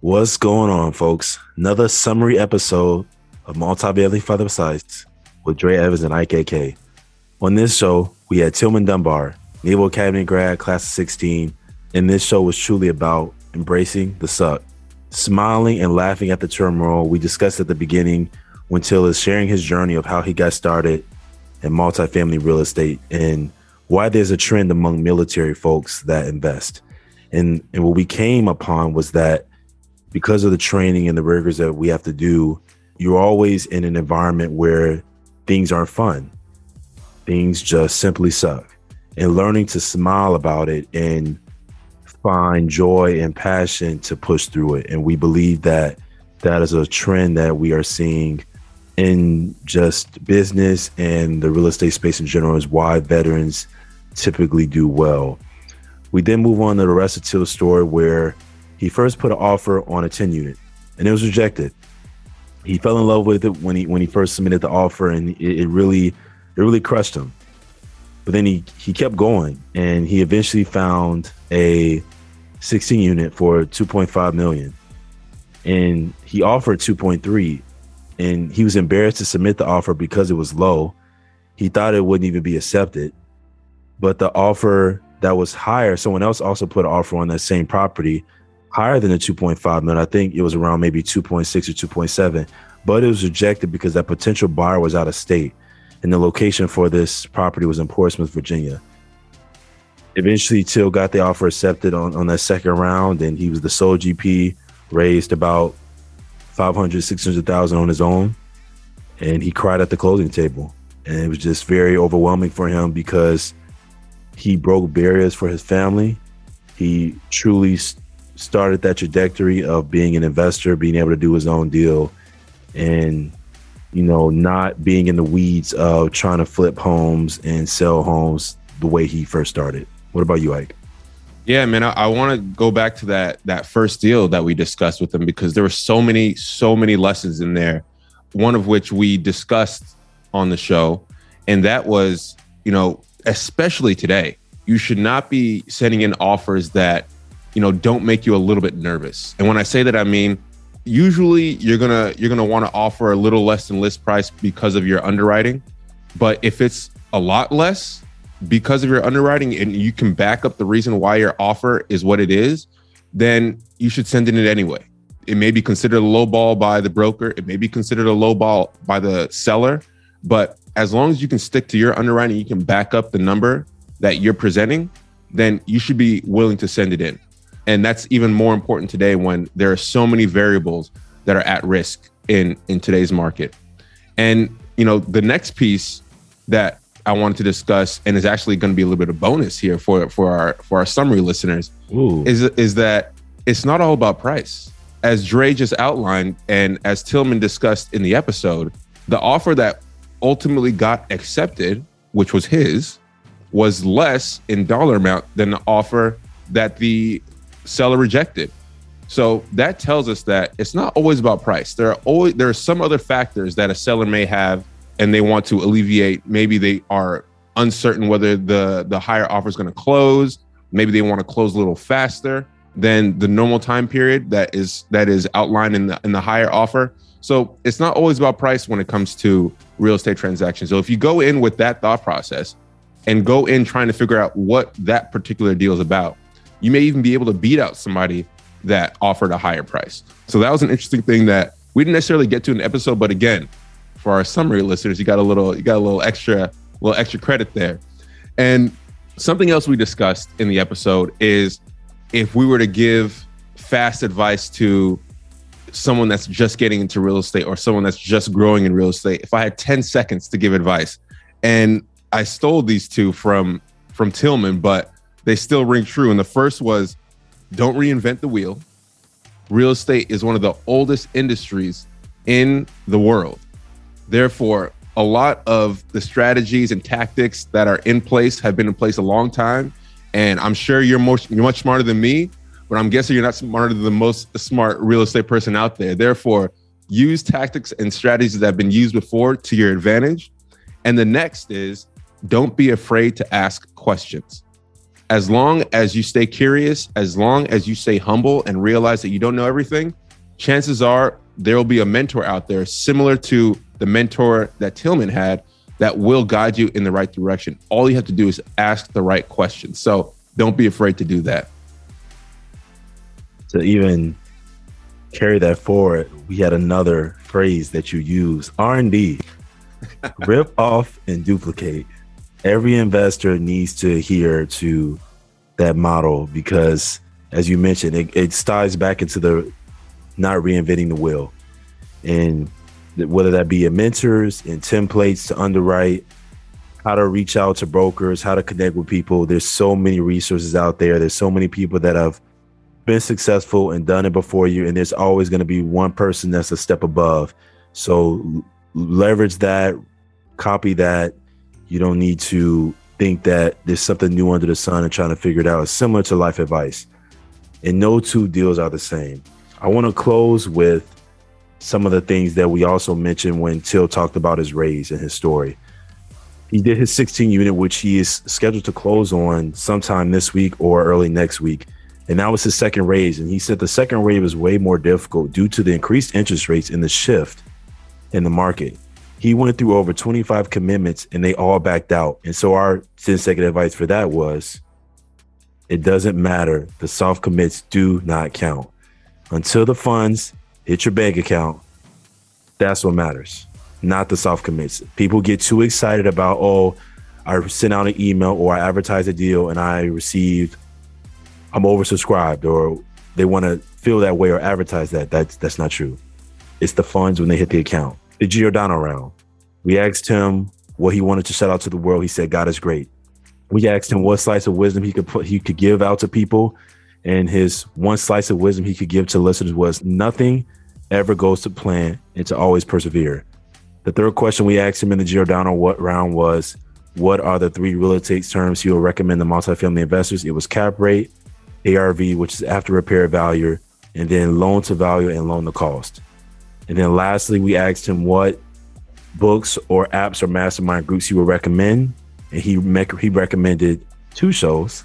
What's going on, folks? Another summary episode of Multifamily by the Slice with Dre Evans and Ike Eke. On this show, we had Tilman Dunbar, Naval Academy grad, class of 16, and this show was truly about embracing the suck, smiling and laughing at the turmoil we discussed at the beginning when Till is sharing his journey of how he got started in multifamily real estate and why there's a trend among military folks that invest. And, and what we came upon was that because of the training and the rigors that we have to do, you're always in an environment where things aren't fun. Things just simply suck. And learning to smile about it and find joy and passion to push through it. And we believe that that is a trend that we are seeing in just business and the real estate space in general is why veterans typically do well. We then move on to the rest of Till's story where he first put an offer on a 10 unit and it was rejected. He fell in love with it when he when he first submitted the offer and it, it really it really crushed him. But then he he kept going and he eventually found a 16 unit for 2.5 million. And he offered 2.3 and he was embarrassed to submit the offer because it was low. He thought it wouldn't even be accepted. But the offer that was higher, someone else also put an offer on that same property higher than the 2.5 million. I think it was around maybe 2.6 or 2.7, but it was rejected because that potential buyer was out of state. And the location for this property was in Portsmouth, Virginia. Eventually, Till got the offer accepted on, on that second round, and he was the sole GP, raised about 500, 600,000 on his own. And he cried at the closing table. And it was just very overwhelming for him because he broke barriers for his family. He truly started that trajectory of being an investor, being able to do his own deal, and you know, not being in the weeds of trying to flip homes and sell homes the way he first started. What about you, Ike? Yeah, man, I, I want to go back to that that first deal that we discussed with him because there were so many so many lessons in there. One of which we discussed on the show, and that was, you know, especially today, you should not be sending in offers that you know don't make you a little bit nervous. And when i say that i mean usually you're gonna you're gonna want to offer a little less than list price because of your underwriting. But if it's a lot less because of your underwriting and you can back up the reason why your offer is what it is then you should send in it anyway. It may be considered a low ball by the broker. It may be considered a low ball by the seller. But as long as you can stick to your underwriting you can back up the number that you're presenting then you should be willing to send it in and that's even more important today when there are so many variables that are at risk in in today's market and you know the next piece that i wanted to discuss and is actually going to be a little bit of bonus here for for our for our summary listeners Ooh. is is that it's not all about price as Dre just outlined and as Tilman discussed in the episode the offer that ultimately got accepted which was his was less in dollar amount than the offer that the seller rejected. So that tells us that it's not always about price. There are always there are some other factors that a seller may have and they want to alleviate. Maybe they are uncertain whether the the higher offer is going to close. Maybe they want to close a little faster than the normal time period that is that is outlined in the in the higher offer. So it's not always about price when it comes to real estate transactions. So if you go in with that thought process and go in trying to figure out what that particular deal is about, you may even be able to beat out somebody that offered a higher price. So that was an interesting thing that we didn't necessarily get to in the episode, but again, for our summary listeners, you got a little you got a little extra little extra credit there. And something else we discussed in the episode is if we were to give fast advice to someone that's just getting into real estate or someone that's just growing in real estate, if I had 10 seconds to give advice, and I stole these two from from Tilman, but they still ring true. And the first was don't reinvent the wheel. Real estate is one of the oldest industries in the world. Therefore, a lot of the strategies and tactics that are in place have been in place a long time. And I'm sure you're, you're much smarter than me, but I'm guessing you're not smarter than the most smart real estate person out there. Therefore, use tactics and strategies that have been used before to your advantage. And the next is don't be afraid to ask questions as long as you stay curious, as long as you stay humble and realize that you don't know everything, chances are there will be a mentor out there similar to the mentor that Tilman had that will guide you in the right direction. All you have to do is ask the right questions. So don't be afraid to do that. To even carry that forward, we had another phrase that you use R&D. Rip off and duplicate. Every investor needs to adhere to that model because, as you mentioned, it, it ties back into the not reinventing the wheel. And whether that be in mentors and templates to underwrite, how to reach out to brokers, how to connect with people. There's so many resources out there. There's so many people that have been successful and done it before you. And there's always going to be one person that's a step above. So leverage that, copy that. You don't need to think that there's something new under the sun and trying to figure it out. It's similar to life advice. And no two deals are the same. I want to close with some of the things that we also mentioned when Till talked about his raise and his story. He did his 16 unit, which he is scheduled to close on sometime this week or early next week. And that was his second raise. And he said the second raise was way more difficult due to the increased interest rates and the shift in the market. He went through over 25 commitments and they all backed out. And so our 10 second advice for that was it doesn't matter. The soft commits do not count. Until the funds hit your bank account. That's what matters, not the soft commits. People get too excited about, oh, I sent out an email or I advertised a deal and I received, I'm oversubscribed, or they want to feel that way or advertise that. That's that's not true. It's the funds when they hit the account. The Giordano round. We asked him what he wanted to shout out to the world. He said, God is great. We asked him what slice of wisdom he could put he could give out to people. And his one slice of wisdom he could give to listeners was nothing ever goes to plan and to always persevere. The third question we asked him in the Giordano what round was, what are the three real estate terms he will recommend to multifamily investors? It was cap rate, ARV, which is after repair value, and then loan to value and loan to cost. And then lastly, we asked him what books or apps or mastermind groups he would recommend. And he, he recommended two shows,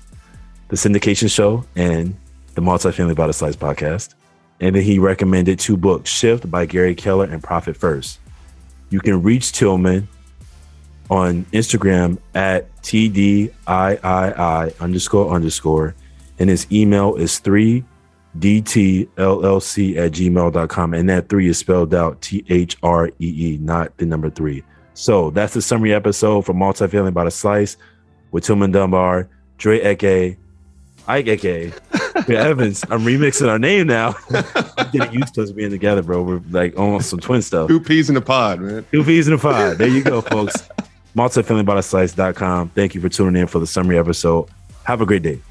the syndication show and the multifamily by the slice podcast. And then he recommended two books, Shift by Gary Keller and Profit First. You can reach Tilman on Instagram at TDIII underscore underscore. And his email is 3DTLLC at gmail.com. And that three is spelled out T H R E E, not the number three. So that's the summary episode for Multifamily by the Slice with Tilman Dunbar, Dre Eke, Ike Eke, Evans. I'm remixing our name now. I'm getting used to us being together, bro. We're like almost some twin stuff. Two peas in a pod, man. Two peas in a pod. There you go, folks. Multifamilybytheslice.com. Thank you for tuning in for the summary episode. Have a great day.